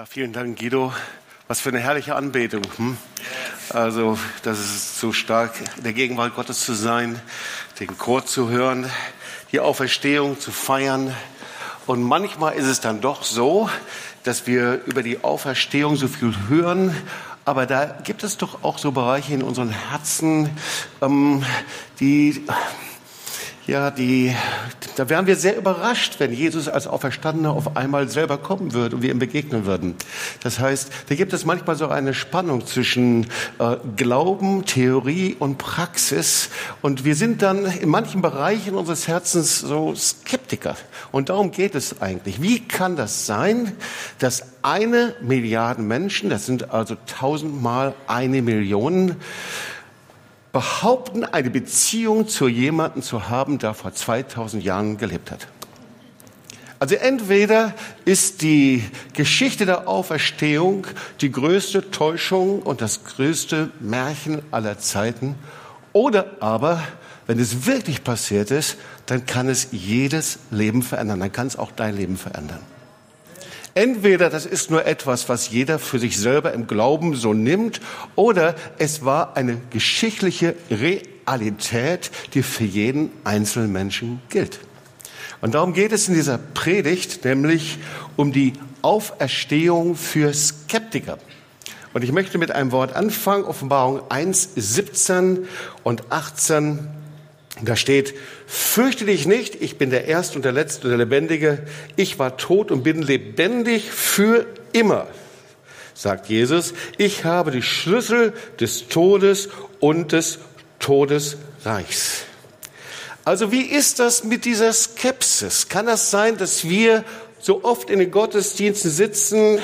Ja, vielen Dank, Guido. Was für eine herrliche Anbetung. Hm? Also, das ist so stark, in der Gegenwart Gottes zu sein, den Chor zu hören, die Auferstehung zu feiern. Und manchmal ist es dann doch so, dass wir über die Auferstehung so viel hören, aber da gibt es doch auch so Bereiche in unseren Herzen, ähm, die ja, die, da wären wir sehr überrascht, wenn Jesus als Auferstandener auf einmal selber kommen würde und wir ihm begegnen würden. Das heißt, da gibt es manchmal so eine Spannung zwischen äh, Glauben, Theorie und Praxis. Und wir sind dann in manchen Bereichen unseres Herzens so Skeptiker. Und darum geht es eigentlich. Wie kann das sein, dass eine Milliarde Menschen, das sind also tausendmal eine Million, behaupten, eine Beziehung zu jemandem zu haben, der vor 2000 Jahren gelebt hat. Also entweder ist die Geschichte der Auferstehung die größte Täuschung und das größte Märchen aller Zeiten, oder aber, wenn es wirklich passiert ist, dann kann es jedes Leben verändern, dann kann es auch dein Leben verändern. Entweder das ist nur etwas, was jeder für sich selber im Glauben so nimmt, oder es war eine geschichtliche Realität, die für jeden einzelnen Menschen gilt. Und darum geht es in dieser Predigt, nämlich um die Auferstehung für Skeptiker. Und ich möchte mit einem Wort anfangen, Offenbarung 1, 17 und 18 da steht, fürchte dich nicht, ich bin der Erste und der Letzte und der Lebendige. Ich war tot und bin lebendig für immer, sagt Jesus. Ich habe die Schlüssel des Todes und des Todesreichs. Also wie ist das mit dieser Skepsis? Kann das sein, dass wir so oft in den Gottesdiensten sitzen,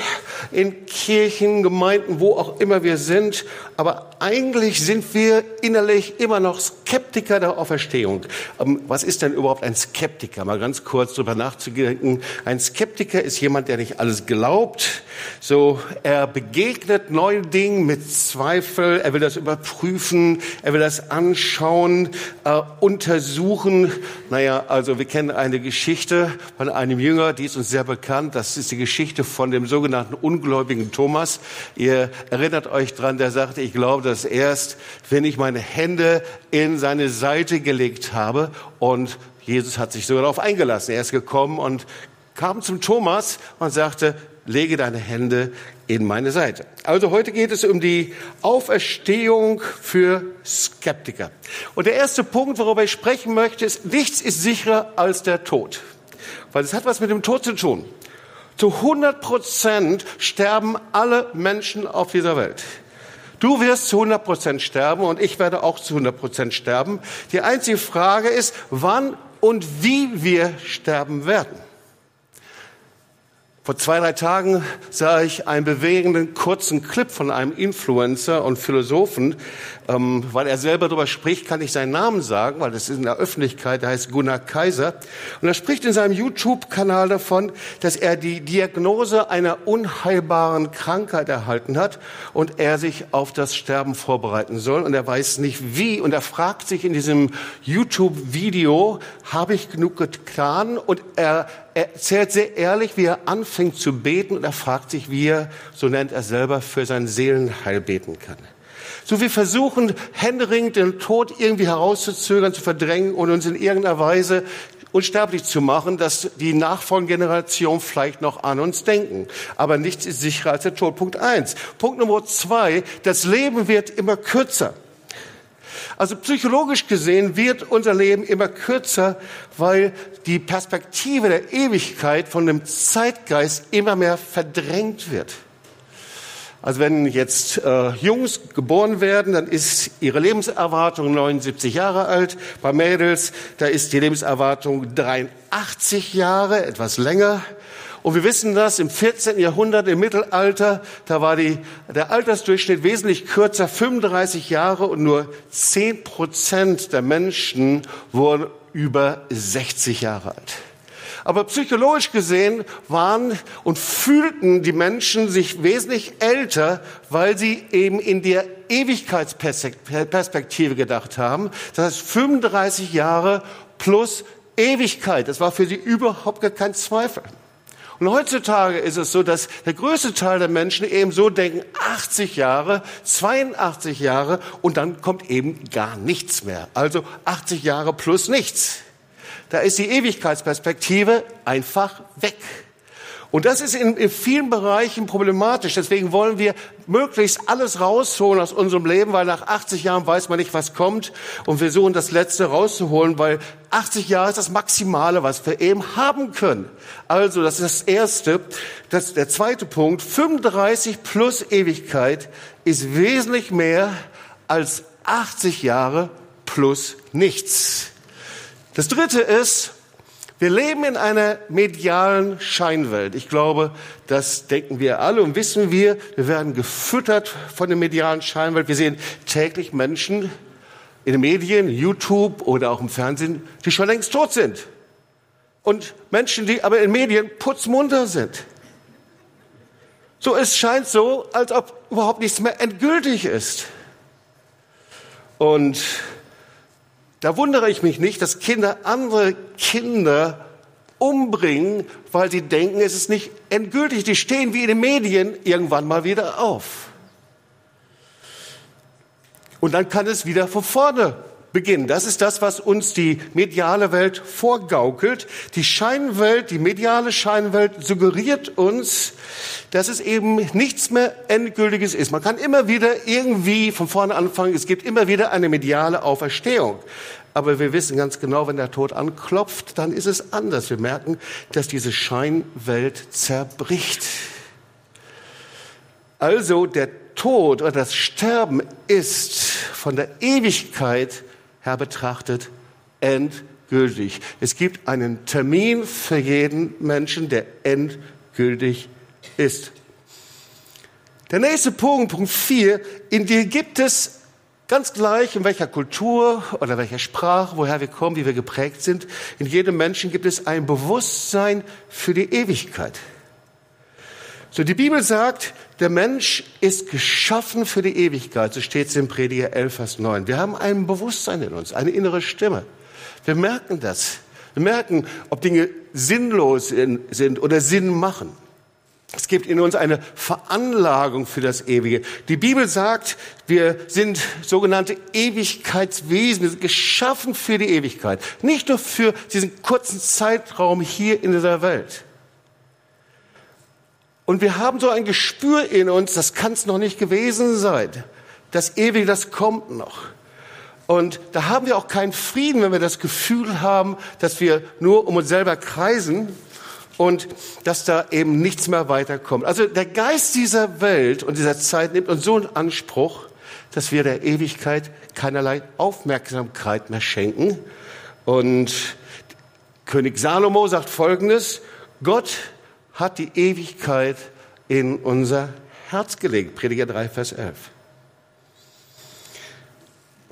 in Kirchen, Gemeinden, wo auch immer wir sind, aber eigentlich sind wir innerlich immer noch Skeptiker der Auferstehung. Ähm, was ist denn überhaupt ein Skeptiker? Mal ganz kurz drüber nachzudenken. Ein Skeptiker ist jemand, der nicht alles glaubt. So, er begegnet neuen Dingen mit Zweifel. Er will das überprüfen. Er will das anschauen, äh, untersuchen. Naja, also wir kennen eine Geschichte von einem Jünger, die ist uns sehr bekannt. Das ist die Geschichte von dem sogenannten ungläubigen Thomas. Ihr erinnert euch dran, der sagte, ich glaube das erst, wenn ich meine Hände in seine Seite gelegt habe. Und Jesus hat sich sogar darauf eingelassen. Er ist gekommen und kam zum Thomas und sagte, lege deine Hände in meine Seite. Also heute geht es um die Auferstehung für Skeptiker. Und der erste Punkt, worüber ich sprechen möchte, ist, nichts ist sicherer als der Tod. Weil es hat was mit dem Tod zu tun. Zu 100 Prozent sterben alle Menschen auf dieser Welt. Du wirst zu 100 Prozent sterben und ich werde auch zu 100 Prozent sterben. Die einzige Frage ist, wann und wie wir sterben werden. Vor zwei, drei Tagen sah ich einen bewegenden kurzen Clip von einem Influencer und Philosophen. Ähm, weil er selber darüber spricht, kann ich seinen Namen sagen, weil das ist in der Öffentlichkeit, der heißt Gunnar Kaiser. Und er spricht in seinem YouTube-Kanal davon, dass er die Diagnose einer unheilbaren Krankheit erhalten hat und er sich auf das Sterben vorbereiten soll. Und er weiß nicht wie. Und er fragt sich in diesem YouTube-Video, habe ich genug getan? Und er er erzählt sehr ehrlich, wie er anfängt zu beten und er fragt sich, wie er, so nennt er selber, für sein Seelenheil beten kann. So wir versuchen händeringend den Tod irgendwie herauszuzögern, zu verdrängen und uns in irgendeiner Weise unsterblich zu machen, dass die nachfolgende Generation vielleicht noch an uns denken. Aber nichts ist sicherer als der Tod. Punkt eins. Punkt Nummer zwei. Das Leben wird immer kürzer. Also psychologisch gesehen wird unser Leben immer kürzer, weil die Perspektive der Ewigkeit von dem Zeitgeist immer mehr verdrängt wird. Also wenn jetzt äh, Jungs geboren werden, dann ist ihre Lebenserwartung 79 Jahre alt. Bei Mädels, da ist die Lebenserwartung 83 Jahre, etwas länger. Und wir wissen das, im 14. Jahrhundert, im Mittelalter, da war die, der Altersdurchschnitt wesentlich kürzer, 35 Jahre und nur 10 Prozent der Menschen wurden über 60 Jahre alt. Aber psychologisch gesehen waren und fühlten die Menschen sich wesentlich älter, weil sie eben in der Ewigkeitsperspektive gedacht haben. Das heißt 35 Jahre plus Ewigkeit. Das war für sie überhaupt gar kein Zweifel. Und heutzutage ist es so, dass der größte Teil der Menschen eben so denken, 80 Jahre, 82 Jahre und dann kommt eben gar nichts mehr. Also 80 Jahre plus nichts. Da ist die Ewigkeitsperspektive einfach weg. Und das ist in, vielen Bereichen problematisch. Deswegen wollen wir möglichst alles rausholen aus unserem Leben, weil nach 80 Jahren weiß man nicht, was kommt. Und wir suchen das Letzte rauszuholen, weil 80 Jahre ist das Maximale, was wir eben haben können. Also, das ist das Erste. Das, der zweite Punkt, 35 plus Ewigkeit ist wesentlich mehr als 80 Jahre plus nichts. Das Dritte ist, wir leben in einer medialen Scheinwelt. Ich glaube, das denken wir alle und wissen wir. Wir werden gefüttert von der medialen Scheinwelt. Wir sehen täglich Menschen in den Medien, YouTube oder auch im Fernsehen, die schon längst tot sind. Und Menschen, die aber in Medien putzmunter sind. So, es scheint so, als ob überhaupt nichts mehr endgültig ist. Und da wundere ich mich nicht, dass Kinder andere Kinder umbringen, weil sie denken, es ist nicht endgültig. Die stehen wie in den Medien irgendwann mal wieder auf. Und dann kann es wieder von vorne beginnen. Das ist das, was uns die mediale Welt vorgaukelt. Die Scheinwelt, die mediale Scheinwelt suggeriert uns, dass es eben nichts mehr Endgültiges ist. Man kann immer wieder irgendwie von vorne anfangen. Es gibt immer wieder eine mediale Auferstehung. Aber wir wissen ganz genau, wenn der Tod anklopft, dann ist es anders. Wir merken, dass diese Scheinwelt zerbricht. Also der Tod oder das Sterben ist von der Ewigkeit her betrachtet endgültig. Es gibt einen Termin für jeden Menschen, der endgültig ist. Der nächste Punkt, Punkt 4, in dir gibt es ganz gleich, in welcher Kultur oder welcher Sprache, woher wir kommen, wie wir geprägt sind, in jedem Menschen gibt es ein Bewusstsein für die Ewigkeit. So, die Bibel sagt, der Mensch ist geschaffen für die Ewigkeit. So steht es im Prediger 11, Vers 9. Wir haben ein Bewusstsein in uns, eine innere Stimme. Wir merken das. Wir merken, ob Dinge sinnlos sind oder Sinn machen. Es gibt in uns eine Veranlagung für das Ewige. Die Bibel sagt, wir sind sogenannte Ewigkeitswesen, wir sind geschaffen für die Ewigkeit. Nicht nur für diesen kurzen Zeitraum hier in dieser Welt. Und wir haben so ein Gespür in uns, das kann es noch nicht gewesen sein. Das Ewige, das kommt noch. Und da haben wir auch keinen Frieden, wenn wir das Gefühl haben, dass wir nur um uns selber kreisen, und dass da eben nichts mehr weiterkommt. Also der Geist dieser Welt und dieser Zeit nimmt uns so einen Anspruch, dass wir der Ewigkeit keinerlei Aufmerksamkeit mehr schenken. Und König Salomo sagt Folgendes, Gott hat die Ewigkeit in unser Herz gelegt. Prediger 3, Vers 11.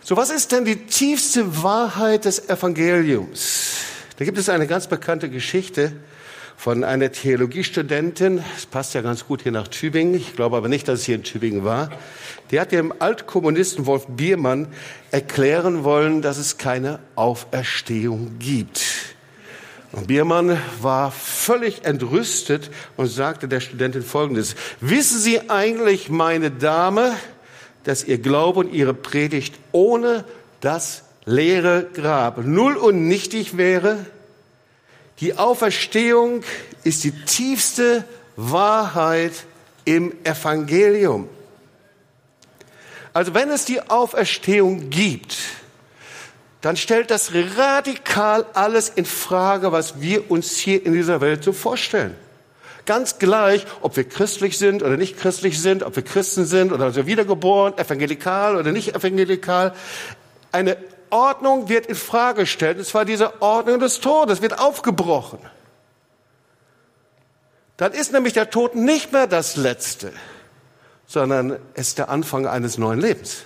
So, was ist denn die tiefste Wahrheit des Evangeliums? Da gibt es eine ganz bekannte Geschichte von einer Theologiestudentin, das passt ja ganz gut hier nach Tübingen, ich glaube aber nicht, dass es hier in Tübingen war, die hat dem Altkommunisten Wolf Biermann erklären wollen, dass es keine Auferstehung gibt. Und Biermann war völlig entrüstet und sagte der Studentin Folgendes. Wissen Sie eigentlich, meine Dame, dass Ihr Glaube und Ihre Predigt ohne das leere Grab null und nichtig wäre? Die Auferstehung ist die tiefste Wahrheit im Evangelium. Also wenn es die Auferstehung gibt, dann stellt das radikal alles in Frage, was wir uns hier in dieser Welt so vorstellen. Ganz gleich, ob wir christlich sind oder nicht christlich sind, ob wir Christen sind oder so wiedergeboren, evangelikal oder nicht evangelikal. Eine Ordnung wird in Frage gestellt, und zwar diese Ordnung des Todes wird aufgebrochen. Dann ist nämlich der Tod nicht mehr das Letzte, sondern es ist der Anfang eines neuen Lebens.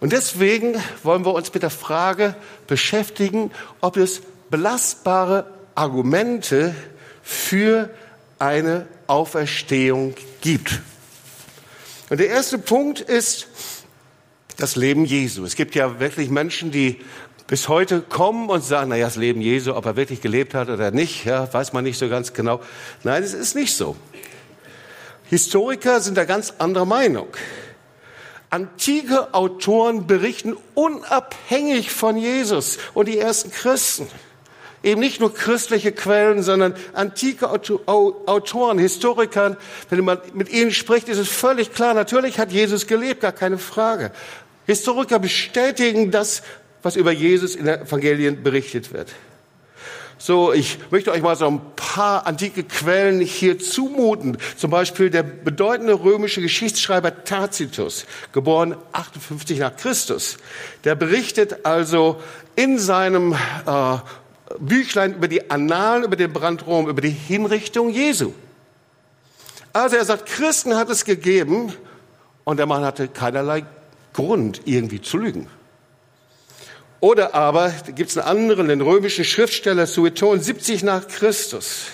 Und deswegen wollen wir uns mit der Frage beschäftigen, ob es belastbare Argumente für eine Auferstehung gibt. Und der erste Punkt ist, das Leben Jesu. Es gibt ja wirklich Menschen, die bis heute kommen und sagen, naja, das Leben Jesu, ob er wirklich gelebt hat oder nicht, ja, weiß man nicht so ganz genau. Nein, es ist nicht so. Historiker sind da ganz anderer Meinung. Antike Autoren berichten unabhängig von Jesus und die ersten Christen. Eben nicht nur christliche Quellen, sondern antike Autoren, Historiker. Wenn man mit ihnen spricht, ist es völlig klar, natürlich hat Jesus gelebt, gar keine Frage. Historiker bestätigen das, was über Jesus in den Evangelien berichtet wird. So, ich möchte euch mal so ein paar antike Quellen hier zumuten. Zum Beispiel der bedeutende römische Geschichtsschreiber Tacitus, geboren 58 nach Christus. Der berichtet also in seinem äh, Büchlein über die Annalen, über den Brand Rom, über die Hinrichtung Jesu. Also er sagt, Christen hat es gegeben und der Mann hatte keinerlei Grund, irgendwie zu lügen. Oder aber gibt es einen anderen, den römischen Schriftsteller Sueton, 70 nach Christus.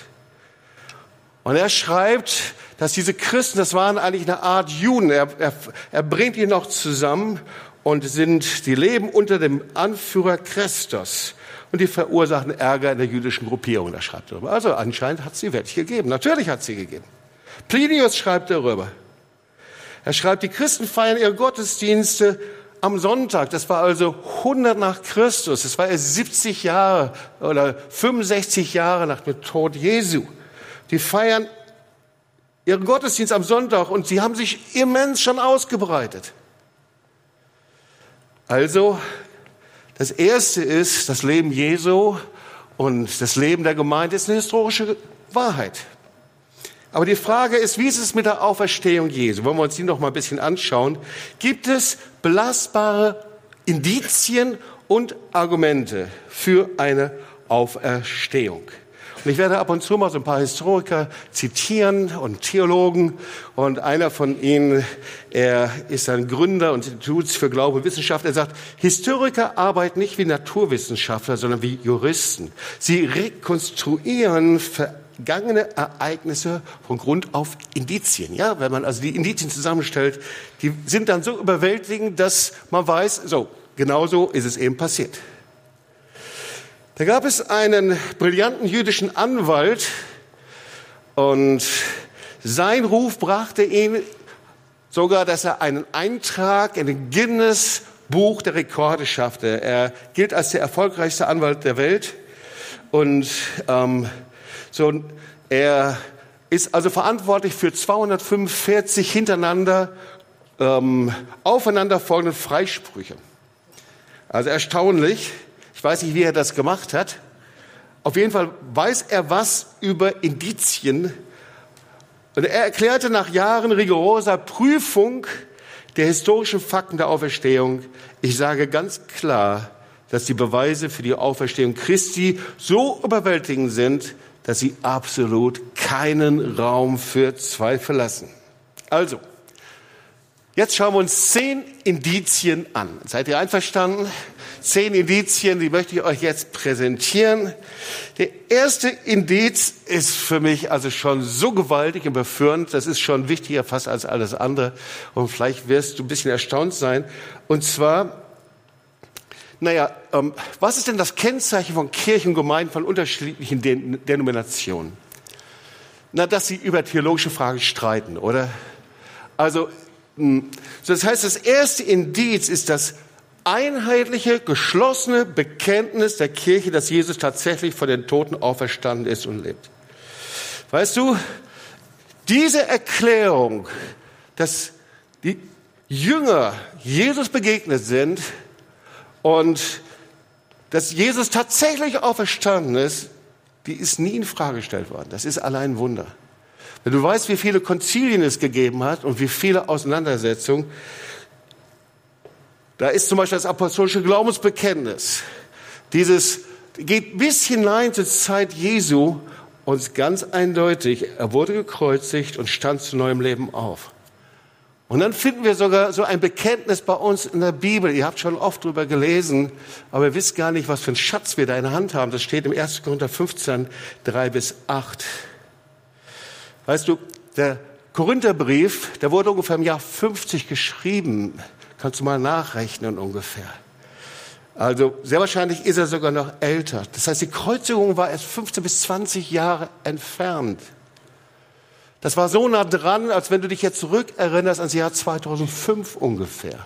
Und er schreibt, dass diese Christen, das waren eigentlich eine Art Juden. Er, er, er bringt die noch zusammen und sind, die leben unter dem Anführer Christus. Und die verursachen Ärger in der jüdischen Gruppierung. Da schreibt er darüber. Also anscheinend hat sie wirklich gegeben. Natürlich hat sie gegeben. Plinius schreibt darüber. Er schreibt, die Christen feiern ihre Gottesdienste am Sonntag, das war also 100 nach Christus, das war erst 70 Jahre oder 65 Jahre nach dem Tod Jesu. Die feiern ihren Gottesdienst am Sonntag und sie haben sich immens schon ausgebreitet. Also, das erste ist, das Leben Jesu und das Leben der Gemeinde ist eine historische Wahrheit. Aber die Frage ist, wie ist es mit der Auferstehung Jesu? Wollen wir uns die noch mal ein bisschen anschauen? Gibt es belastbare Indizien und Argumente für eine Auferstehung? Und ich werde ab und zu mal so ein paar Historiker zitieren und Theologen. Und einer von ihnen, er ist ein Gründer und Instituts für Glaube und Wissenschaft. Er sagt, Historiker arbeiten nicht wie Naturwissenschaftler, sondern wie Juristen. Sie rekonstruieren vergangene Ereignisse von Grund auf Indizien. Ja, wenn man also die Indizien zusammenstellt, die sind dann so überwältigend, dass man weiß, so, genauso ist es eben passiert. Da gab es einen brillanten jüdischen Anwalt und sein Ruf brachte ihn sogar, dass er einen Eintrag in den Guinness Buch der Rekorde schaffte. Er gilt als der erfolgreichste Anwalt der Welt und ähm, so, er ist also verantwortlich für 245 hintereinander ähm, aufeinanderfolgende Freisprüche. Also erstaunlich. Ich weiß nicht, wie er das gemacht hat. Auf jeden Fall weiß er was über Indizien. Und er erklärte nach Jahren rigoroser Prüfung der historischen Fakten der Auferstehung, ich sage ganz klar, dass die Beweise für die Auferstehung Christi so überwältigend sind, dass sie absolut keinen Raum für Zweifel lassen. Also, jetzt schauen wir uns zehn Indizien an. Seid ihr einverstanden? Zehn Indizien, die möchte ich euch jetzt präsentieren. Der erste Indiz ist für mich also schon so gewaltig und beführend, das ist schon wichtiger fast als alles andere. Und vielleicht wirst du ein bisschen erstaunt sein. Und zwar, naja, ähm, was ist denn das Kennzeichen von Kirchengemeinden von unterschiedlichen Den Denominationen? Na, dass sie über theologische Fragen streiten, oder? Also, mh, hm, das heißt, das erste Indiz ist das einheitliche, geschlossene Bekenntnis der Kirche, dass Jesus tatsächlich von den Toten auferstanden ist und lebt. Weißt du, diese Erklärung, dass die Jünger Jesus begegnet sind, und dass Jesus tatsächlich auferstanden ist, die ist nie in Frage gestellt worden. Das ist allein ein Wunder. Wenn du weißt, wie viele Konzilien es gegeben hat und wie viele Auseinandersetzungen, da ist zum Beispiel das apostolische Glaubensbekenntnis. Dieses geht bis hinein zur Zeit Jesu und ganz eindeutig, er wurde gekreuzigt und stand zu neuem Leben auf. Und dann finden wir sogar so ein Bekenntnis bei uns in der Bibel. Ihr habt schon oft drüber gelesen, aber ihr wisst gar nicht, was für einen Schatz wir da in der Hand haben. Das steht im 1. Korinther 15, 3 bis 8. Weißt du, der Korintherbrief, der wurde ungefähr im Jahr 50 geschrieben. Kannst du mal nachrechnen ungefähr. Also sehr wahrscheinlich ist er sogar noch älter. Das heißt, die Kreuzigung war erst 15 bis 20 Jahre entfernt. Das war so nah dran, als wenn du dich jetzt zurückerinnerst ans Jahr 2005 ungefähr.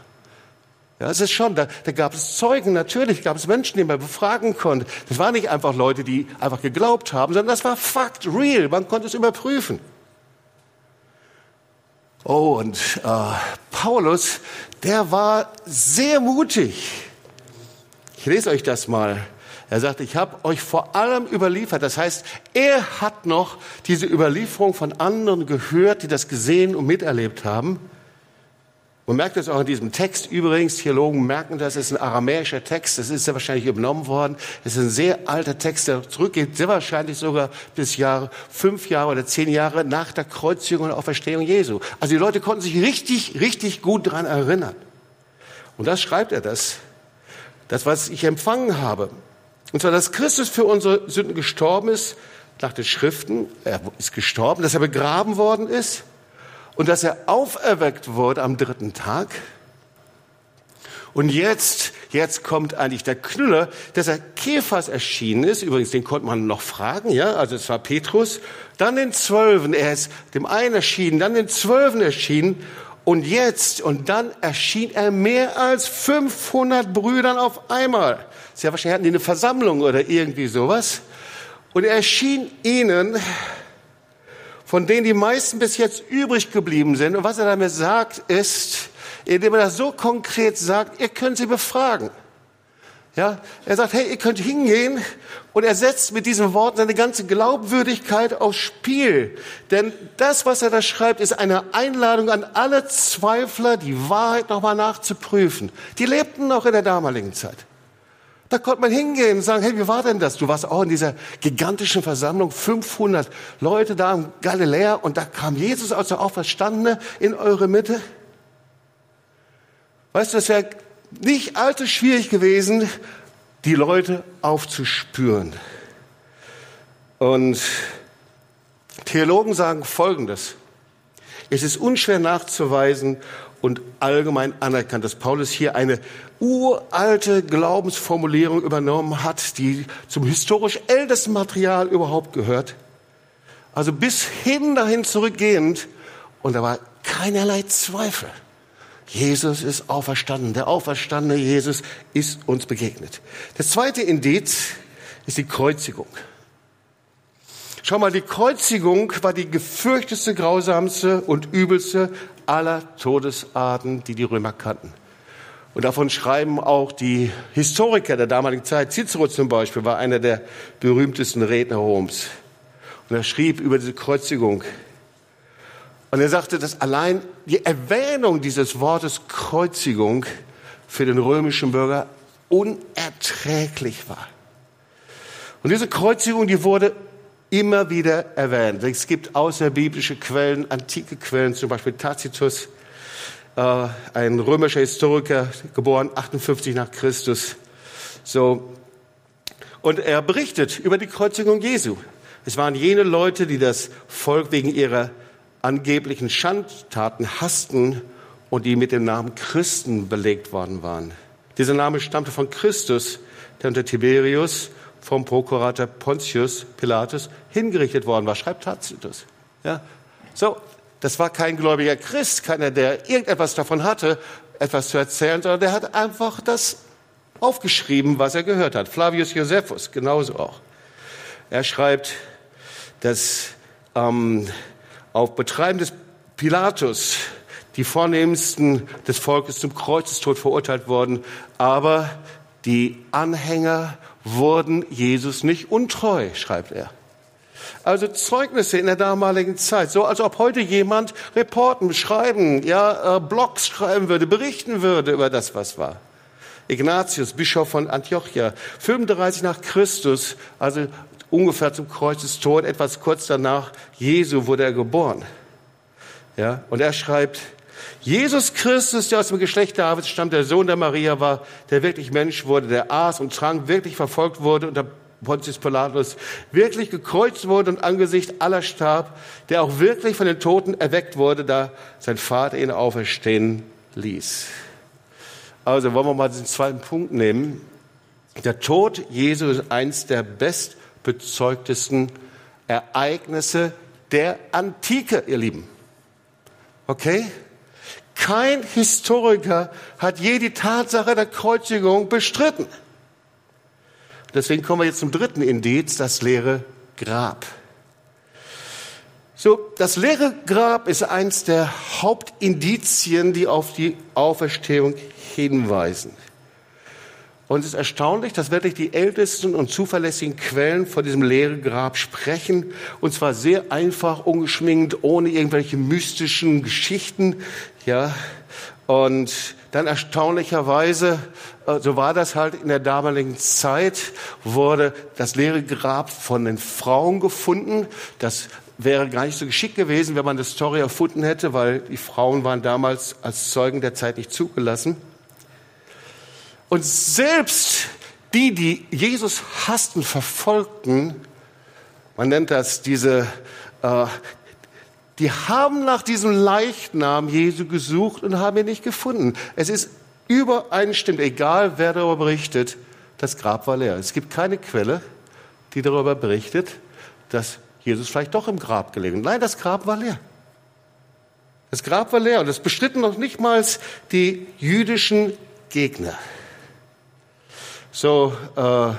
Ja, es ist schon, da, da gab es Zeugen, natürlich gab es Menschen, die man befragen konnte. Das waren nicht einfach Leute, die einfach geglaubt haben, sondern das war Fakt, real, man konnte es überprüfen. Oh, und äh, Paulus, der war sehr mutig. Ich lese euch das mal. Er sagt, ich habe euch vor allem überliefert. Das heißt, er hat noch diese Überlieferung von anderen gehört, die das gesehen und miterlebt haben. Man merkt das auch in diesem Text. Übrigens, Theologen merken das, es ist ein aramäischer Text. Das ist sehr wahrscheinlich übernommen worden. Es ist ein sehr alter Text, der zurückgeht, sehr wahrscheinlich sogar bis Jahre, fünf Jahre oder zehn Jahre nach der Kreuzigung und Auferstehung Jesu. Also die Leute konnten sich richtig, richtig gut daran erinnern. Und das schreibt er das das, was ich empfangen habe. Und zwar, dass Christus für unsere Sünden gestorben ist, nach den Schriften, er ist gestorben, dass er begraben worden ist und dass er auferweckt wurde am dritten Tag. Und jetzt, jetzt kommt eigentlich der Knüller, dass er Kephas erschienen ist. Übrigens, den konnte man noch fragen, ja. Also es war Petrus. Dann den Zwölfen. Er ist dem einen erschienen, dann den Zwölfen erschienen. Und jetzt, und dann erschien er mehr als 500 Brüdern auf einmal. Sehr wahrscheinlich hatten die eine Versammlung oder irgendwie sowas. Und er erschien ihnen, von denen die meisten bis jetzt übrig geblieben sind. Und was er damit sagt, ist, indem er das so konkret sagt, ihr könnt sie befragen. Ja, er sagt, hey, ihr könnt hingehen und er setzt mit diesen Worten seine ganze Glaubwürdigkeit aufs Spiel. Denn das, was er da schreibt, ist eine Einladung an alle Zweifler, die Wahrheit nochmal nachzuprüfen. Die lebten noch in der damaligen Zeit. Da konnte man hingehen und sagen, hey, wie war denn das? Du warst auch in dieser gigantischen Versammlung, 500 Leute da im Galiläa und da kam Jesus aus der Auferstandene in eure Mitte. Weißt du, das wäre nicht allzu schwierig gewesen, die Leute aufzuspüren. Und Theologen sagen Folgendes. Es ist unschwer nachzuweisen und allgemein anerkannt, dass Paulus hier eine uralte Glaubensformulierung übernommen hat, die zum historisch ältesten Material überhaupt gehört. Also bis hin dahin zurückgehend. Und da war keinerlei Zweifel. Jesus ist auferstanden. Der auferstandene Jesus ist uns begegnet. Das zweite Indiz ist die Kreuzigung. Schau mal, die Kreuzigung war die gefürchteste, grausamste und übelste aller Todesarten, die die Römer kannten. Und davon schreiben auch die Historiker der damaligen Zeit. Cicero zum Beispiel war einer der berühmtesten Redner Roms. Und er schrieb über diese Kreuzigung, und er sagte, dass allein die Erwähnung dieses Wortes Kreuzigung für den römischen Bürger unerträglich war. Und diese Kreuzigung, die wurde immer wieder erwähnt. Es gibt außerbiblische Quellen, antike Quellen, zum Beispiel Tacitus, äh, ein römischer Historiker, geboren 58 nach Christus. So. Und er berichtet über die Kreuzigung Jesu. Es waren jene Leute, die das Volk wegen ihrer angeblichen Schandtaten hassten und die mit dem Namen Christen belegt worden waren. Dieser Name stammte von Christus, der unter Tiberius vom Prokurator Pontius Pilatus hingerichtet worden war. Schreibt Tacitus. Ja, so, das war kein gläubiger Christ, keiner, der irgendetwas davon hatte, etwas zu erzählen, sondern der hat einfach das aufgeschrieben, was er gehört hat. Flavius Josephus genauso auch. Er schreibt, dass ähm, auf Betreiben des Pilatus die Vornehmsten des Volkes zum Kreuzestod verurteilt worden, aber die Anhänger wurden Jesus nicht untreu, schreibt er. Also Zeugnisse in der damaligen Zeit, so als ob heute jemand Reporten schreiben, ja, äh, Blogs schreiben würde, berichten würde über das, was war. Ignatius, Bischof von Antiochia, 35 nach Christus, also ungefähr zum Kreuzestod, etwas kurz danach, Jesu wurde er geboren. Ja, und er schreibt, Jesus Christus, der aus dem Geschlecht Davids stammt, der Sohn der Maria war, der wirklich Mensch wurde, der aß und trank, wirklich verfolgt wurde unter Pontius Pilatus, wirklich gekreuzt wurde und angesichts aller starb, der auch wirklich von den Toten erweckt wurde, da sein Vater ihn auferstehen ließ. Also wollen wir mal den zweiten Punkt nehmen. Der Tod Jesu ist eins der bestbezeugtesten Ereignisse der Antike, ihr Lieben. Okay? Kein Historiker hat je die Tatsache der Kreuzigung bestritten. Deswegen kommen wir jetzt zum dritten Indiz, das leere Grab. So, das leere Grab ist eins der Hauptindizien, die auf die Auferstehung hinweisen. Und es ist erstaunlich, dass wirklich die ältesten und zuverlässigen Quellen von diesem leeren Grab sprechen. Und zwar sehr einfach, ungeschminkt, ohne irgendwelche mystischen Geschichten. Ja. Und dann erstaunlicherweise, äh, so war das halt in der damaligen Zeit, wurde das leere Grab von den Frauen gefunden. Das wäre gar nicht so geschickt gewesen, wenn man das Story erfunden hätte, weil die Frauen waren damals als Zeugen der Zeit nicht zugelassen. Und selbst die, die Jesus hassten, verfolgten, man nennt das diese, äh, die haben nach diesem Leichnam Jesu gesucht und haben ihn nicht gefunden. Es ist übereinstimmend, egal wer darüber berichtet, das Grab war leer. Es gibt keine Quelle, die darüber berichtet, dass Jesus vielleicht doch im Grab gelegen. Nein, das Grab war leer. Das Grab war leer und es bestritten noch nicht mal die jüdischen Gegner. So, äh,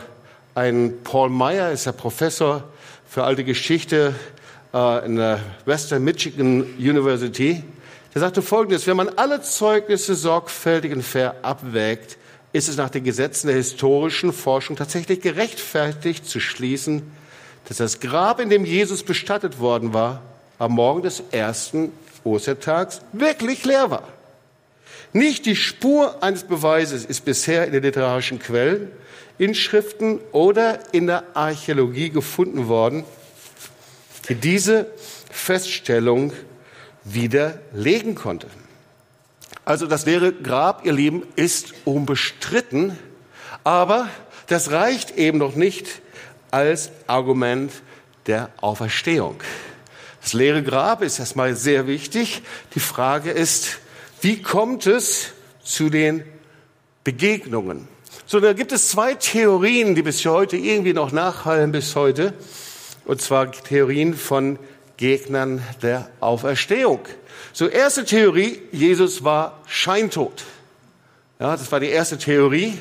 ein Paul Meyer ist der Professor für alte Geschichte äh, in der Western Michigan University. Der sagte Folgendes, wenn man alle Zeugnisse sorgfältig und fair abwägt, ist es nach den Gesetzen der historischen Forschung tatsächlich gerechtfertigt zu schließen, dass das Grab, in dem Jesus bestattet worden war, am Morgen des ersten Ostertags wirklich leer war. Nicht die Spur eines Beweises ist bisher in den literarischen Quellen, Inschriften oder in der Archäologie gefunden worden, die diese Feststellung widerlegen konnte. Also das leere Grab, ihr Lieben, ist unbestritten, aber das reicht eben noch nicht als Argument der Auferstehung. Das leere Grab ist erstmal sehr wichtig. Die Frage ist, wie kommt es zu den Begegnungen? So, da gibt es zwei Theorien, die bis heute irgendwie noch nachhallen bis heute. Und zwar Theorien von Gegnern der Auferstehung. So, erste Theorie, Jesus war scheintot. Ja, das war die erste Theorie.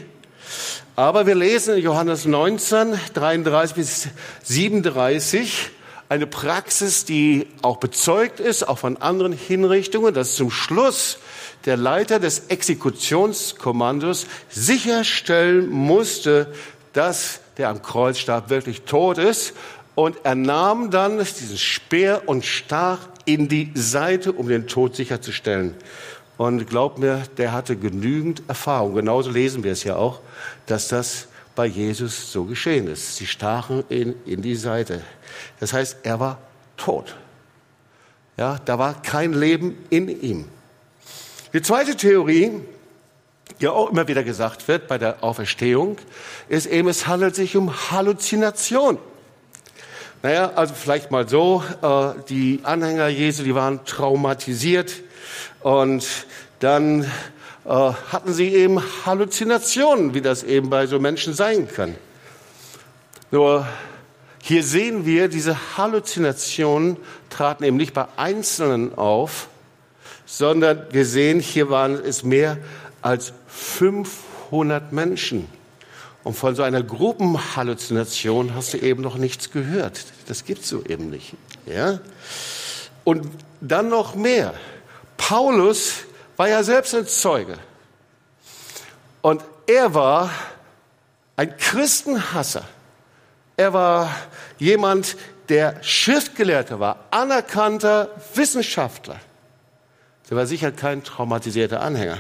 Aber wir lesen in Johannes 19, 33 bis 37 eine Praxis, die auch bezeugt ist, auch von anderen Hinrichtungen, dass zum Schluss der Leiter des Exekutionskommandos sicherstellen musste, dass der am Kreuz starb wirklich tot ist. Und er nahm dann diesen Speer und stach in die Seite, um den Tod sicherzustellen. Und glaubt mir, der hatte genügend Erfahrung. Genauso lesen wir es ja auch, dass das bei Jesus so geschehen ist. Sie stachen ihn in die Seite. Das heißt, er war tot. Ja, da war kein Leben in ihm. Die zweite Theorie, die auch immer wieder gesagt wird bei der Auferstehung, ist eben, es handelt sich um Halluzination. Naja, also vielleicht mal so, äh, die Anhänger Jesu, die waren traumatisiert und dann äh, hatten sie eben Halluzinationen, wie das eben bei so Menschen sein kann. Nur hier sehen wir, diese Halluzinationen traten eben nicht bei Einzelnen auf, sondern wir sehen, hier waren es mehr als 500 Menschen. Und von so einer Gruppenhalluzination hast du eben noch nichts gehört. Das gibt's so eben nicht. Ja? Und dann noch mehr. Paulus war ja selbst ein Zeuge. Und er war ein Christenhasser. Er war jemand, der Schriftgelehrter war, anerkannter Wissenschaftler. Der war sicher kein traumatisierter Anhänger.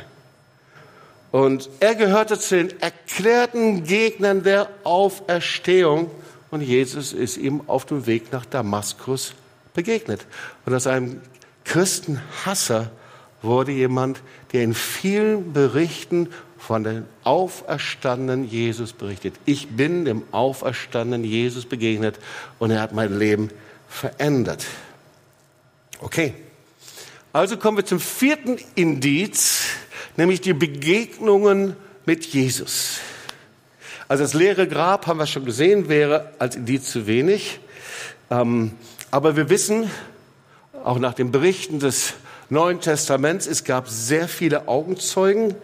Und er gehörte zu den erklärten Gegnern der Auferstehung. Und Jesus ist ihm auf dem Weg nach Damaskus begegnet. Und aus einem Christenhasser wurde jemand, der in vielen Berichten von dem auferstandenen Jesus berichtet. Ich bin dem auferstandenen Jesus begegnet und er hat mein Leben verändert. Okay. Also kommen wir zum vierten Indiz, nämlich die Begegnungen mit Jesus. Also das leere Grab, haben wir schon gesehen, wäre als Indiz zu wenig. Ähm, aber wir wissen, auch nach den Berichten des Neuen Testaments, es gab sehr viele Augenzeugen,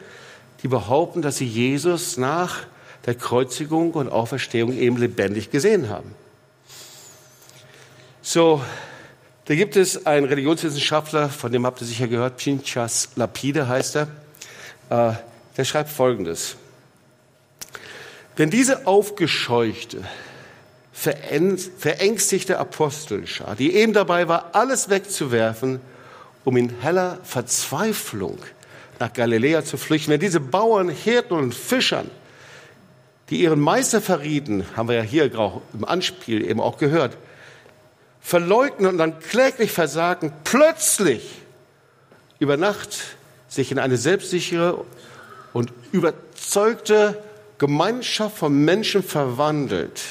die behaupten, dass sie Jesus nach der Kreuzigung und Auferstehung eben lebendig gesehen haben. So, da gibt es einen Religionswissenschaftler, von dem habt ihr sicher gehört, Pinchas Lapide heißt er. Äh, der schreibt Folgendes. Wenn diese aufgescheuchte, verängstigte Apostelschar, die eben dabei war, alles wegzuwerfen, um in heller Verzweiflung nach Galiläa zu flüchten, wenn diese Bauern, Hirten und Fischern, die ihren Meister verrieten, haben wir ja hier im Anspiel eben auch gehört, verleugnen und dann kläglich versagen, plötzlich über Nacht sich in eine selbstsichere und überzeugte Gemeinschaft von Menschen verwandelt,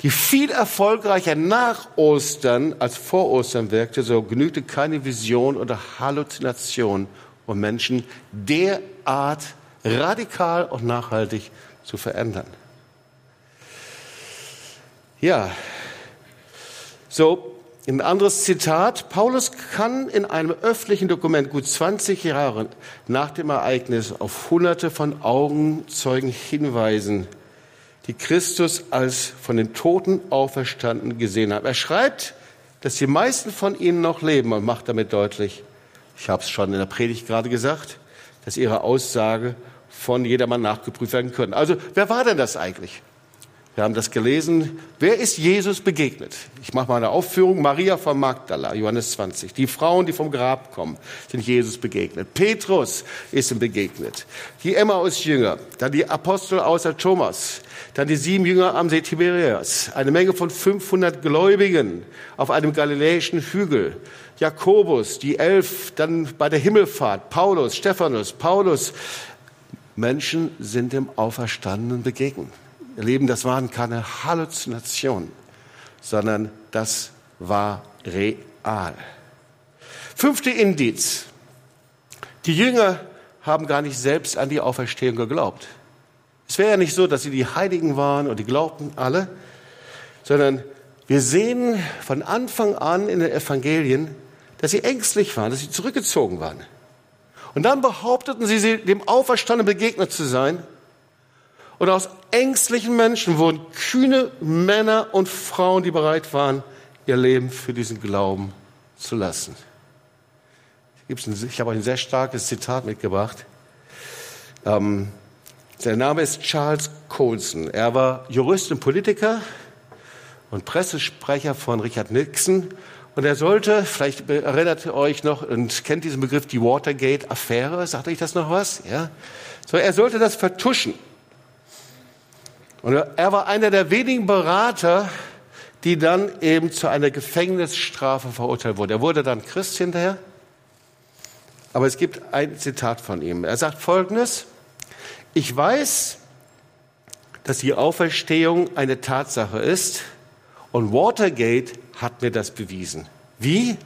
die viel erfolgreicher nach Ostern als vor Ostern wirkte, so genügte keine Vision oder Halluzination, um Menschen derart radikal und nachhaltig zu verändern. Ja, so ein anderes Zitat. Paulus kann in einem öffentlichen Dokument gut 20 Jahre nach dem Ereignis auf hunderte von Augenzeugen hinweisen, die Christus als von den Toten auferstanden gesehen haben. Er schreibt, dass die meisten von ihnen noch leben und macht damit deutlich, ich habe es schon in der Predigt gerade gesagt, dass ihre Aussage von jedermann nachgeprüft werden können. Also wer war denn das eigentlich? Wir haben das gelesen. Wer ist Jesus begegnet? Ich mache mal eine Aufführung. Maria von Magdala, Johannes 20. Die Frauen, die vom Grab kommen, sind Jesus begegnet. Petrus ist ihm begegnet. Die Emmaus-Jünger, dann die Apostel außer Thomas, dann die sieben Jünger am See Tiberias, eine Menge von 500 Gläubigen auf einem galiläischen Hügel. Jakobus, die elf, dann bei der Himmelfahrt, Paulus, Stephanus, Paulus. Menschen sind dem Auferstandenen begegnet. Ihr Lieben, das waren keine Halluzinationen, sondern das war real. Fünfte Indiz. Die Jünger haben gar nicht selbst an die Auferstehung geglaubt. Es wäre ja nicht so, dass sie die Heiligen waren und die glaubten alle, sondern wir sehen von Anfang an in den Evangelien, dass sie ängstlich waren, dass sie zurückgezogen waren. Und dann behaupteten sie, dem Auferstandenen begegnet zu sein und aus ängstlichen Menschen wurden kühne Männer und Frauen, die bereit waren, ihr Leben für diesen Glauben zu lassen. Ich habe euch ein sehr starkes Zitat mitgebracht. Ähm, sein Name ist Charles Colson. Er war Jurist und Politiker und Pressesprecher von Richard Nixon. Und er sollte, vielleicht erinnert ihr euch noch und kennt diesen Begriff, die Watergate-Affäre. Sagt euch das noch was? Ja. So, er sollte das vertuschen. Und er war einer der wenigen Berater, die dann eben zu einer Gefängnisstrafe verurteilt wurden. Er wurde dann Christ hinterher. Aber es gibt ein Zitat von ihm. Er sagt Folgendes. Ich weiß, dass die Auferstehung eine Tatsache ist und Watergate hat mir das bewiesen. Wie?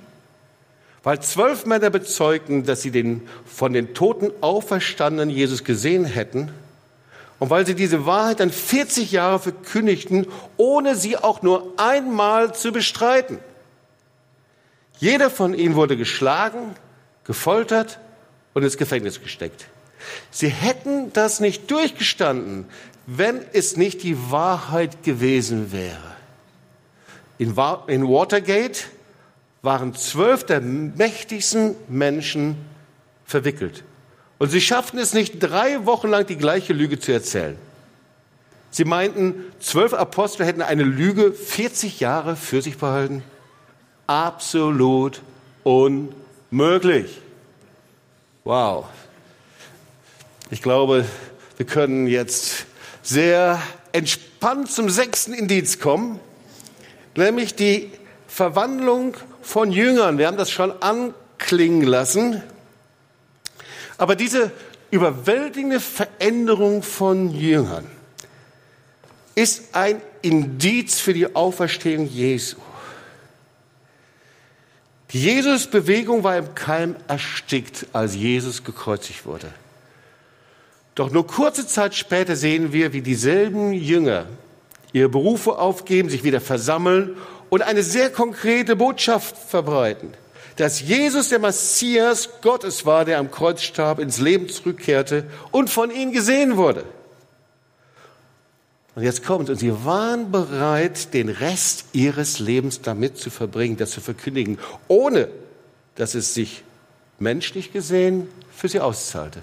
Weil zwölf Männer bezeugten, dass sie den von den Toten auferstandenen Jesus gesehen hätten und weil sie diese Wahrheit dann 40 Jahre verkündigten, ohne sie auch nur einmal zu bestreiten. Jeder von ihnen wurde geschlagen, gefoltert und ins Gefängnis gesteckt. Sie hätten das nicht durchgestanden, wenn es nicht die Wahrheit gewesen wäre. In, Watergate waren zwölf der mächtigsten Menschen verwickelt. Und sie schafften es nicht, drei Wochen lang die gleiche Lüge zu erzählen. Sie meinten, zwölf Apostel hätten eine Lüge 40 Jahre für sich behalten. Absolut unmöglich. Wow. Ich glaube, wir können jetzt sehr entspannt zum sechsten Indiz kommen, nämlich die Verwandlung von Jüngern. Wir haben das schon anklingen lassen. Aber diese überwältigende Veränderung von Jüngern ist ein Indiz für die Auferstehung Jesu. Die Jesus-Bewegung war im Keim erstickt, als Jesus gekreuzigt wurde. Doch nur kurze Zeit später sehen wir, wie dieselben Jünger ihre Berufe aufgeben, sich wieder versammeln und eine sehr konkrete Botschaft verbreiten. Dass Jesus der Messias Gottes war, der am Kreuz starb, ins Leben zurückkehrte und von ihnen gesehen wurde. Und jetzt kommt, und sie waren bereit, den Rest ihres Lebens damit zu verbringen, das zu verkündigen, ohne dass es sich menschlich gesehen für sie auszahlte.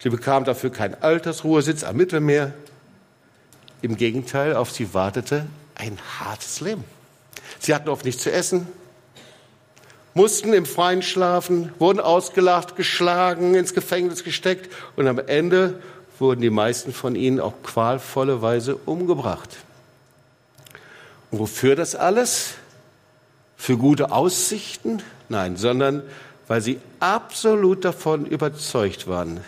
Sie bekamen dafür keinen Altersruhesitz am Mittelmeer. Im Gegenteil, auf sie wartete ein hartes Leben. Sie hatten oft nichts zu essen, mussten im Freien schlafen, wurden ausgelacht, geschlagen, ins Gefängnis gesteckt und am Ende wurden die meisten von ihnen auf qualvolle Weise umgebracht. Und wofür das alles? Für gute Aussichten? Nein, sondern weil sie absolut davon überzeugt waren,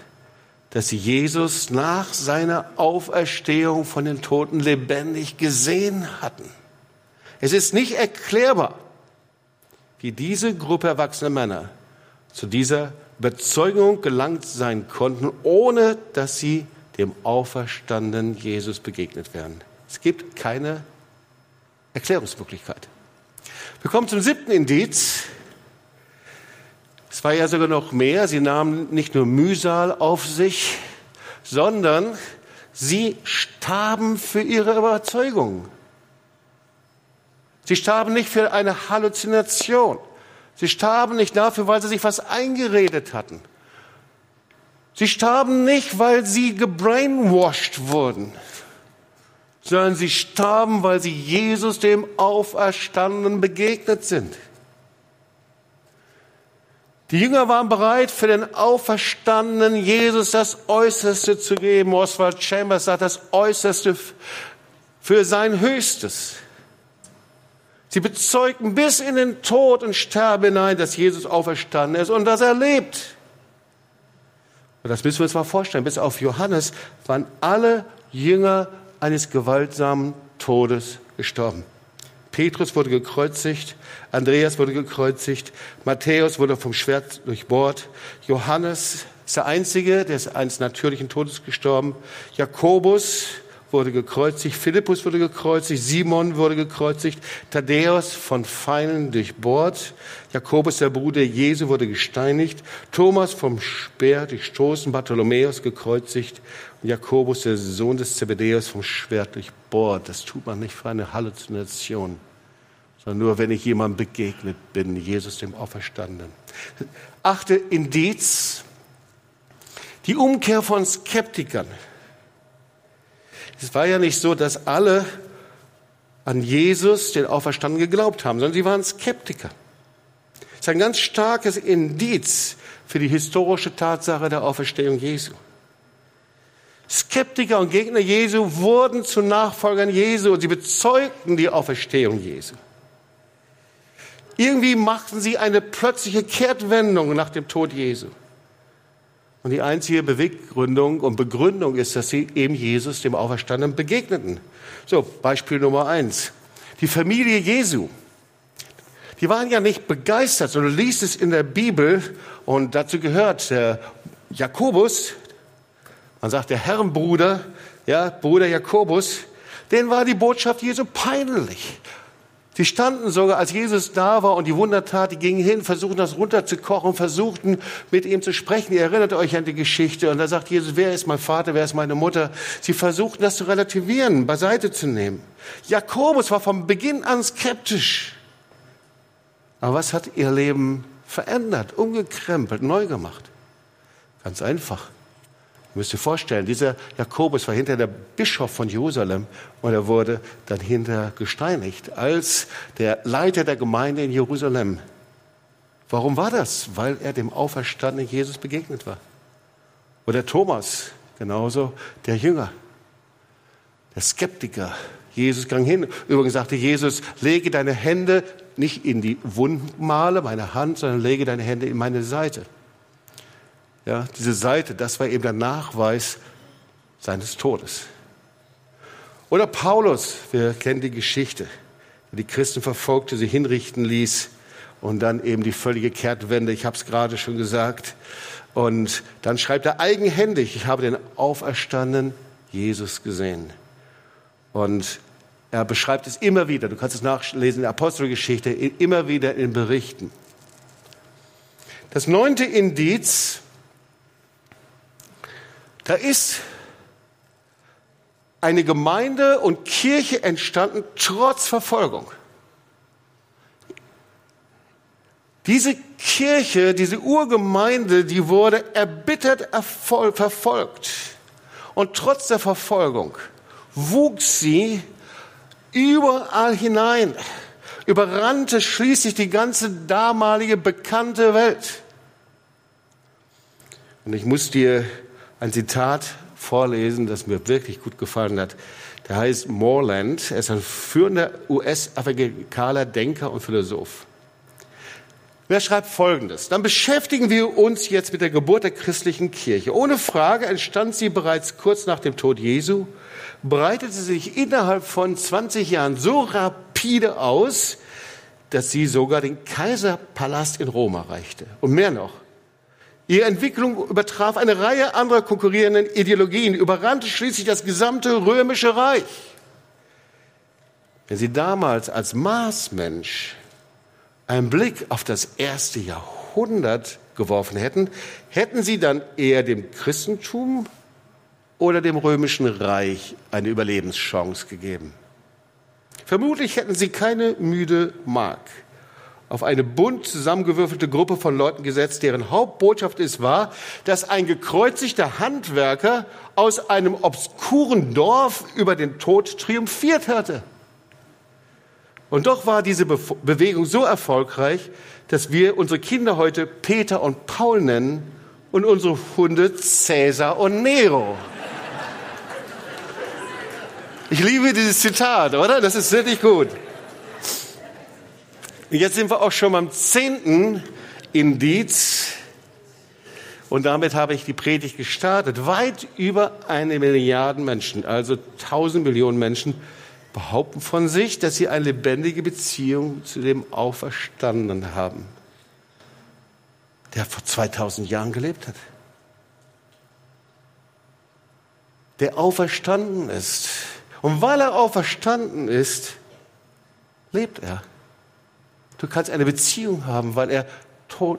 dass sie Jesus nach seiner Auferstehung von den Toten lebendig gesehen hatten. Es ist nicht erklärbar, wie diese Gruppe erwachsener Männer zu dieser Überzeugung gelangt sein konnten, ohne dass sie dem auferstandenen Jesus begegnet wären. Es gibt keine Erklärungsmöglichkeit. Wir kommen zum siebten Indiz. Es war ja sogar noch mehr. Sie nahmen nicht nur Mühsal auf sich, sondern sie starben für ihre Überzeugung. Sie starben nicht für eine Halluzination. Sie starben nicht dafür, weil sie sich was eingeredet hatten. Sie starben nicht, weil sie gebrainwashed wurden, sondern sie starben, weil sie Jesus dem Auferstandenen begegnet sind. Die Jünger waren bereit, für den auferstandenen Jesus das Äußerste zu geben. Oswald Chambers sagt, das Äußerste für sein Höchstes. Sie bezeugten bis in den Tod und Sterben hinein, dass Jesus auferstanden ist und dass er lebt. Und das müssen wir uns mal vorstellen. Bis auf Johannes waren alle Jünger eines gewaltsamen Todes gestorben. Petrus wurde gekreuzigt, Andreas wurde gekreuzigt, Matthäus wurde vom Schwert durchbohrt, Johannes ist der Einzige, der ist eines natürlichen Todes gestorben, Jakobus wurde gekreuzigt, Philippus wurde gekreuzigt, Simon wurde gekreuzigt, Thaddäus von Feinden durchbohrt, Jakobus, der Bruder Jesu, wurde gesteinigt, Thomas vom Speer durchstoßen, Bartholomäus gekreuzigt und Jakobus, der Sohn des Zebedäus, vom Schwert durchbohrt. Das tut man nicht für eine Halluzination, sondern nur, wenn ich jemandem begegnet bin, Jesus dem Auferstandenen. Achte Indiz, die Umkehr von Skeptikern. Es war ja nicht so, dass alle an Jesus, den Auferstanden, geglaubt haben, sondern sie waren Skeptiker. Das ist ein ganz starkes Indiz für die historische Tatsache der Auferstehung Jesu. Skeptiker und Gegner Jesu wurden zu Nachfolgern Jesu und sie bezeugten die Auferstehung Jesu. Irgendwie machten sie eine plötzliche Kehrtwendung nach dem Tod Jesu. Und die einzige Beweggründung und Begründung ist, dass sie eben Jesus, dem Auferstandenen, begegneten. So, Beispiel Nummer eins. Die Familie Jesu. Die waren ja nicht begeistert, sondern liest es in der Bibel und dazu gehört der Jakobus, man sagt der Herrenbruder, ja, Bruder Jakobus, den war die Botschaft Jesu peinlich. Sie standen sogar, als Jesus da war und die Wunder tat, die gingen hin, versuchten das runterzukochen, versuchten mit ihm zu sprechen. Ihr erinnert euch an die Geschichte. Und da sagt Jesus, wer ist mein Vater, wer ist meine Mutter? Sie versuchten das zu relativieren, beiseite zu nehmen. Jakobus war von Beginn an skeptisch. Aber was hat ihr Leben verändert, umgekrempelt, neu gemacht? Ganz einfach. Ihr müsst ihr vorstellen, dieser Jakobus war hinter der Bischof von Jerusalem und er wurde dann hinter gesteinigt als der Leiter der Gemeinde in Jerusalem. Warum war das? Weil er dem auferstandenen Jesus begegnet war. Oder Thomas, genauso der Jünger, der Skeptiker. Jesus ging hin. Übrigens sagte Jesus, lege deine Hände nicht in die Wundmale, meine Hand, sondern lege deine Hände in meine Seite. Ja, diese Seite, das war eben der Nachweis seines Todes. Oder Paulus, wir kennen die Geschichte, der die Christen verfolgte, sie hinrichten ließ und dann eben die völlige Kehrtwende, ich habe es gerade schon gesagt, Und dann schreibt er eigenhändig, ich habe den auferstandenen Jesus gesehen. Und er beschreibt es immer wieder, du kannst es nachlesen in der Apostelgeschichte, immer wieder in Berichten. Das neunte Indiz, da ist eine Gemeinde und Kirche entstanden trotz Verfolgung. Diese Kirche, diese Urgemeinde, die wurde erbittert verfolgt. Und trotz der Verfolgung wuchs sie überall hinein, überrannte schließlich die ganze damalige bekannte Welt. Und ich muss dir ein Zitat vorlesen, das mir wirklich gut gefallen hat. Der heißt Moreland. Er ist ein führender US-Evangelikaler Denker und Philosoph. Wer schreibt Folgendes? Dann beschäftigen wir uns jetzt mit der Geburt der christlichen Kirche. Ohne Frage entstand sie bereits kurz nach dem Tod Jesu, breitete sich innerhalb von 20 Jahren so rapide aus, dass sie sogar den Kaiserpalast in Rom erreichte. Und mehr noch. Ihre Entwicklung übertraf eine Reihe anderer konkurrierenden Ideologien, überrannte schließlich das gesamte römische Reich. Wenn sie damals als Marsmensch einen Blick auf das erste Jahrhundert geworfen hätten, hätten sie dann eher dem Christentum oder dem römischen Reich eine Überlebenschance gegeben. Vermutlich hätten sie keine müde Mark auf eine bunt zusammengewürfelte Gruppe von Leuten gesetzt, deren Hauptbotschaft es war, dass ein gekreuzigter Handwerker aus einem obskuren Dorf über den Tod triumphiert hatte. Und doch war diese Be Bewegung so erfolgreich, dass wir unsere Kinder heute Peter und Paul nennen und unsere Hunde Cäsar und Nero. Ich liebe dieses Zitat, oder? Das ist wirklich gut. Jetzt sind wir auch schon beim zehnten Indiz. Und damit habe ich die Predigt gestartet. Weit über eine Milliarde Menschen, also tausend Millionen Menschen, behaupten von sich, dass sie eine lebendige Beziehung zu dem Auferstandenen haben, der vor 2000 Jahren gelebt hat. Der auferstanden ist. Und weil er auferstanden ist, lebt er. Du kannst eine Beziehung haben, weil er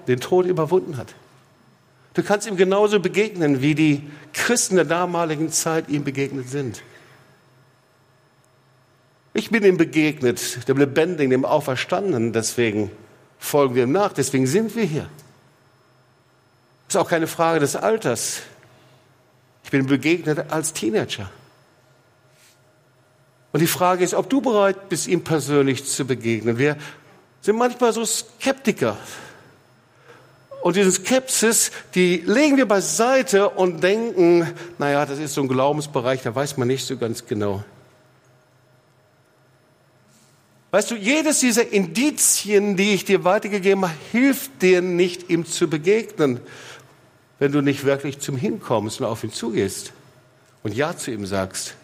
den Tod überwunden hat. Du kannst ihm genauso begegnen, wie die Christen der damaligen Zeit ihm begegnet sind. Ich bin ihm begegnet, dem Lebendigen, dem Auferstandenen, deswegen folgen wir ihm nach, deswegen sind wir hier. Ist auch keine Frage des Alters. Ich bin begegnet als Teenager. Und die Frage ist, ob du bereit bist, ihm persönlich zu begegnen. Wir sind manchmal so Skeptiker. Und diese Skepsis, die legen wir beiseite und denken, naja, das ist so ein Glaubensbereich, da weiß man nicht so ganz genau. Weißt du, jedes dieser Indizien, die ich dir weitergegeben habe, hilft dir nicht, ihm zu begegnen, wenn du nicht wirklich zum Hinkommst und auf ihn zugehst und Ja zu ihm sagst.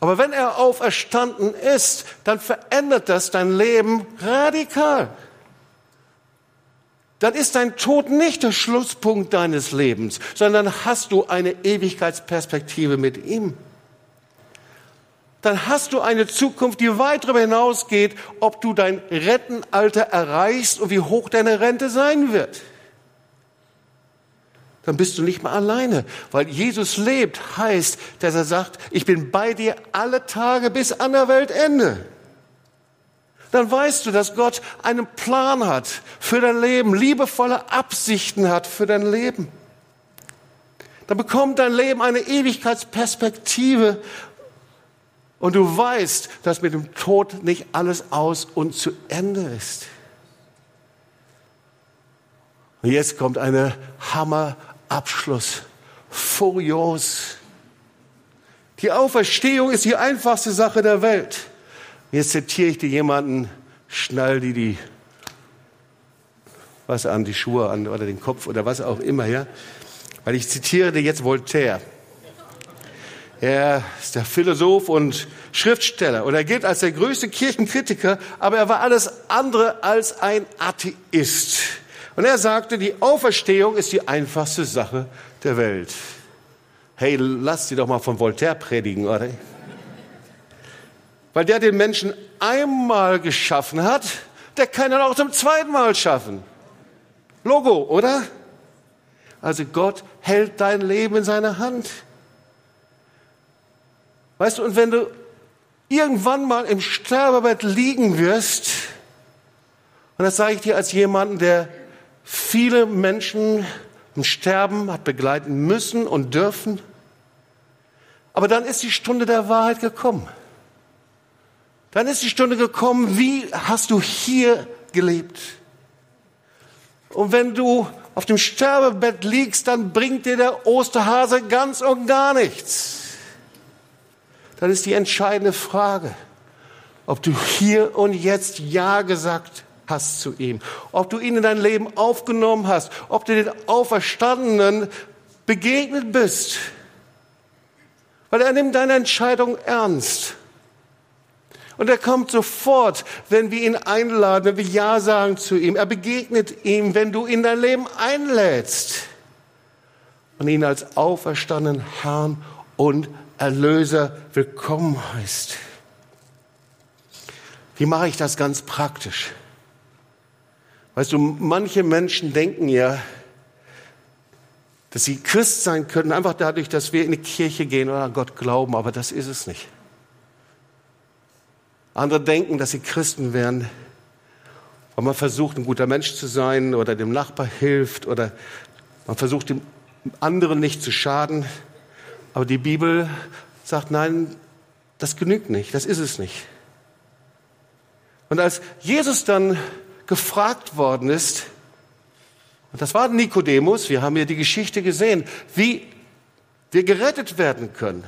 Aber wenn er auferstanden ist, dann verändert das dein Leben radikal. Dann ist dein Tod nicht der Schlusspunkt deines Lebens, sondern hast du eine Ewigkeitsperspektive mit ihm. Dann hast du eine Zukunft, die weit darüber hinausgeht, ob du dein Rentenalter erreichst und wie hoch deine Rente sein wird dann bist du nicht mehr alleine. Weil Jesus lebt, heißt, dass er sagt, ich bin bei dir alle Tage bis an der Weltende. Dann weißt du, dass Gott einen Plan hat für dein Leben, liebevolle Absichten hat für dein Leben. Dann bekommt dein Leben eine Ewigkeitsperspektive und du weißt, dass mit dem Tod nicht alles aus und zu Ende ist. Und jetzt kommt eine Hammer Abschluss. Furios. Die Auferstehung ist die einfachste Sache der Welt. Jetzt zitiere ich dir jemanden, schnall die die was an, die Schuhe an oder den Kopf oder was auch immer, ja. Weil ich zitiere dir jetzt Voltaire. Er ist der Philosoph und Schriftsteller und er gilt als der größte Kirchenkritiker, aber er war alles andere als ein Atheist. Und er sagte, die Auferstehung ist die einfachste Sache der Welt. Hey, lass sie doch mal von Voltaire predigen, oder? Weil der den Menschen einmal geschaffen hat, der kann ihn auch zum zweiten Mal schaffen. Logo, oder? Also Gott hält dein Leben in seiner Hand. Weißt du, und wenn du irgendwann mal im Sterbebett liegen wirst, und das sage ich dir als jemanden, der viele Menschen im Sterben hat begleiten müssen und dürfen, aber dann ist die Stunde der Wahrheit gekommen. Dann ist die Stunde gekommen, wie hast du hier gelebt? Und wenn du auf dem Sterbebett liegst, dann bringt dir der Osterhase ganz und gar nichts dann ist die entscheidende Frage, ob du hier und jetzt Ja gesagt hast zu ihm, ob du ihn in dein Leben aufgenommen hast, ob du den Auferstandenen begegnet bist. Weil er nimmt deine Entscheidung ernst. Und er kommt sofort, wenn wir ihn einladen, wenn wir Ja sagen zu ihm. Er begegnet ihm, wenn du in dein Leben einlädst und ihn als auferstandenen Herrn und Erlöser willkommen heißt. Wie mache ich das ganz praktisch? Weißt du, manche Menschen denken ja, dass sie Christ sein können, einfach dadurch, dass wir in die Kirche gehen oder an Gott glauben, aber das ist es nicht. Andere denken, dass sie Christen werden, weil man versucht, ein guter Mensch zu sein oder dem Nachbar hilft oder man versucht, dem anderen nicht zu schaden. Aber die Bibel sagt, nein, das genügt nicht, das ist es nicht. Und als Jesus dann gefragt worden ist, und das war Nikodemus, wir haben ja die Geschichte gesehen, wie wir gerettet werden können.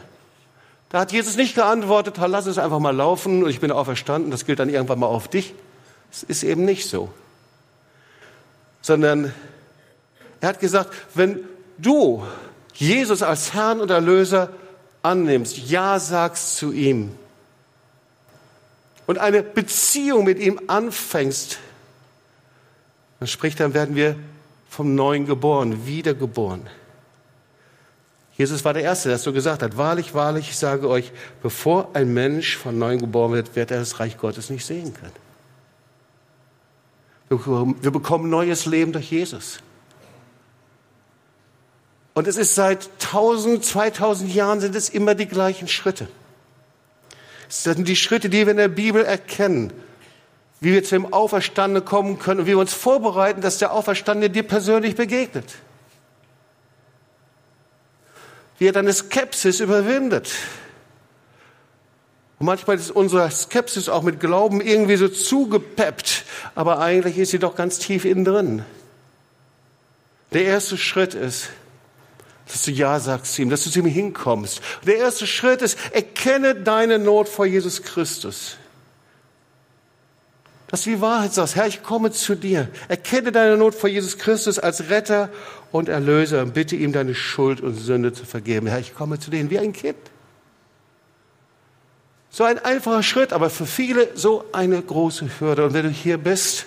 Da hat Jesus nicht geantwortet, lass es einfach mal laufen und ich bin auferstanden, das gilt dann irgendwann mal auf dich. Es ist eben nicht so. Sondern er hat gesagt, wenn du Jesus als Herrn und Erlöser annimmst, Ja sagst zu ihm und eine Beziehung mit ihm anfängst, dann spricht, dann werden wir vom Neuen geboren, wiedergeboren. Jesus war der Erste, der so gesagt hat, wahrlich, wahrlich, ich sage euch, bevor ein Mensch von Neuem geboren wird, wird er das Reich Gottes nicht sehen können. Wir bekommen neues Leben durch Jesus. Und es ist seit 1000, 2000 Jahren sind es immer die gleichen Schritte. Es sind die Schritte, die wir in der Bibel erkennen, wie wir zu dem Auferstandenen kommen können und wie wir uns vorbereiten, dass der Auferstandene dir persönlich begegnet. Wie er deine Skepsis überwindet. Und manchmal ist unsere Skepsis auch mit Glauben irgendwie so zugepeppt, aber eigentlich ist sie doch ganz tief innen drin. Der erste Schritt ist, dass du Ja sagst zu ihm, dass du zu ihm hinkommst. Der erste Schritt ist, erkenne deine Not vor Jesus Christus. Dass du die Wahrheit sagst, Herr, ich komme zu dir. Erkenne deine Not vor Jesus Christus als Retter und Erlöser und bitte ihm deine Schuld und Sünde zu vergeben. Herr, ich komme zu dir wie ein Kind. So ein einfacher Schritt, aber für viele so eine große Hürde. Und wenn du hier bist,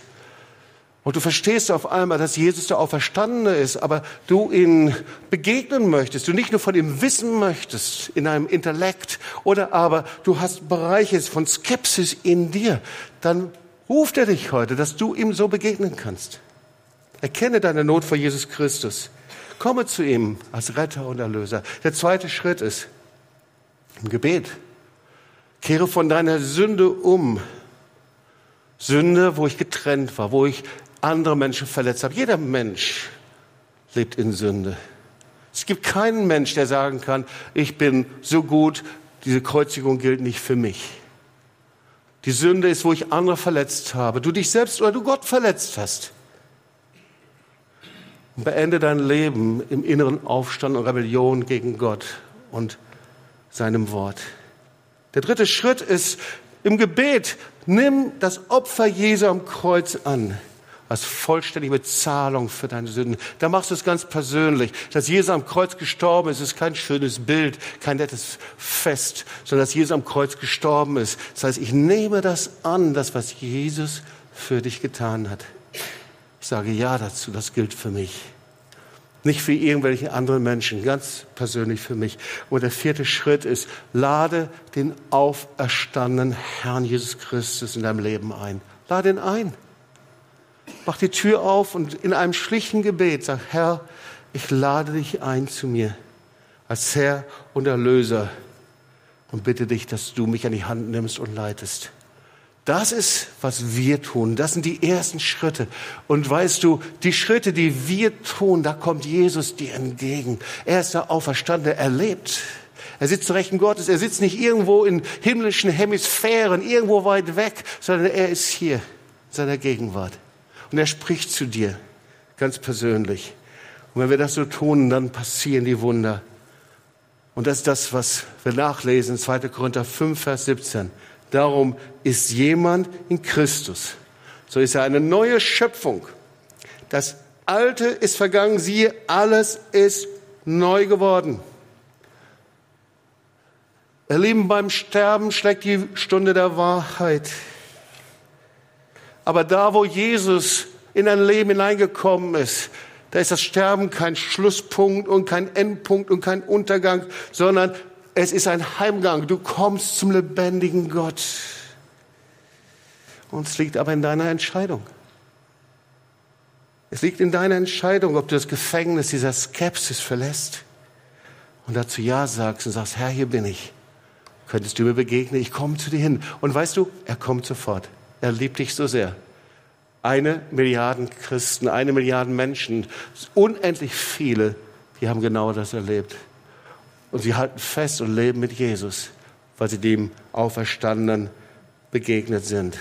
und du verstehst auf einmal, dass Jesus der Auferstandene ist, aber du ihn begegnen möchtest, du nicht nur von ihm wissen möchtest in einem Intellekt oder aber du hast Bereiche von Skepsis in dir, dann ruft er dich heute, dass du ihm so begegnen kannst. Erkenne deine Not vor Jesus Christus. Komme zu ihm als Retter und Erlöser. Der zweite Schritt ist im Gebet. Kehre von deiner Sünde um. Sünde, wo ich getrennt war, wo ich andere Menschen verletzt habe. Jeder Mensch lebt in Sünde. Es gibt keinen Mensch, der sagen kann, ich bin so gut, diese Kreuzigung gilt nicht für mich. Die Sünde ist, wo ich andere verletzt habe, du dich selbst oder du Gott verletzt hast. Und beende dein Leben im inneren Aufstand und Rebellion gegen Gott und seinem Wort. Der dritte Schritt ist im Gebet, nimm das Opfer Jesu am Kreuz an als vollständige Bezahlung für deine Sünden. Da machst du es ganz persönlich. Dass Jesus am Kreuz gestorben ist, ist kein schönes Bild, kein nettes Fest, sondern dass Jesus am Kreuz gestorben ist. Das heißt, ich nehme das an, das, was Jesus für dich getan hat. Ich sage ja dazu, das gilt für mich. Nicht für irgendwelche anderen Menschen, ganz persönlich für mich. Und der vierte Schritt ist, lade den auferstandenen Herrn Jesus Christus in deinem Leben ein. Lade ihn ein. Mach die Tür auf und in einem schlichten Gebet sag, Herr, ich lade dich ein zu mir als Herr und Erlöser und bitte dich, dass du mich an die Hand nimmst und leitest. Das ist, was wir tun. Das sind die ersten Schritte. Und weißt du, die Schritte, die wir tun, da kommt Jesus dir entgegen. Er ist der Auferstandene, er lebt. Er sitzt zu Rechten Gottes. Er sitzt nicht irgendwo in himmlischen Hemisphären, irgendwo weit weg, sondern er ist hier in seiner Gegenwart. Und er spricht zu dir, ganz persönlich. Und wenn wir das so tun, dann passieren die Wunder. Und das ist das, was wir nachlesen, 2. Korinther 5, Vers 17. Darum ist jemand in Christus. So ist er eine neue Schöpfung. Das Alte ist vergangen, siehe, alles ist neu geworden. Ihr Lieben, beim Sterben schlägt die Stunde der Wahrheit. Aber da, wo Jesus in ein Leben hineingekommen ist, da ist das Sterben kein Schlusspunkt und kein Endpunkt und kein Untergang, sondern es ist ein Heimgang. Du kommst zum lebendigen Gott. Und es liegt aber in deiner Entscheidung. Es liegt in deiner Entscheidung, ob du das Gefängnis dieser Skepsis verlässt und dazu Ja sagst und sagst, Herr, hier bin ich. Könntest du mir begegnen? Ich komme zu dir hin. Und weißt du, er kommt sofort. Er liebt dich so sehr. Eine Milliarde Christen, eine Milliarde Menschen, unendlich viele, die haben genau das erlebt. Und sie halten fest und leben mit Jesus, weil sie dem Auferstandenen begegnet sind.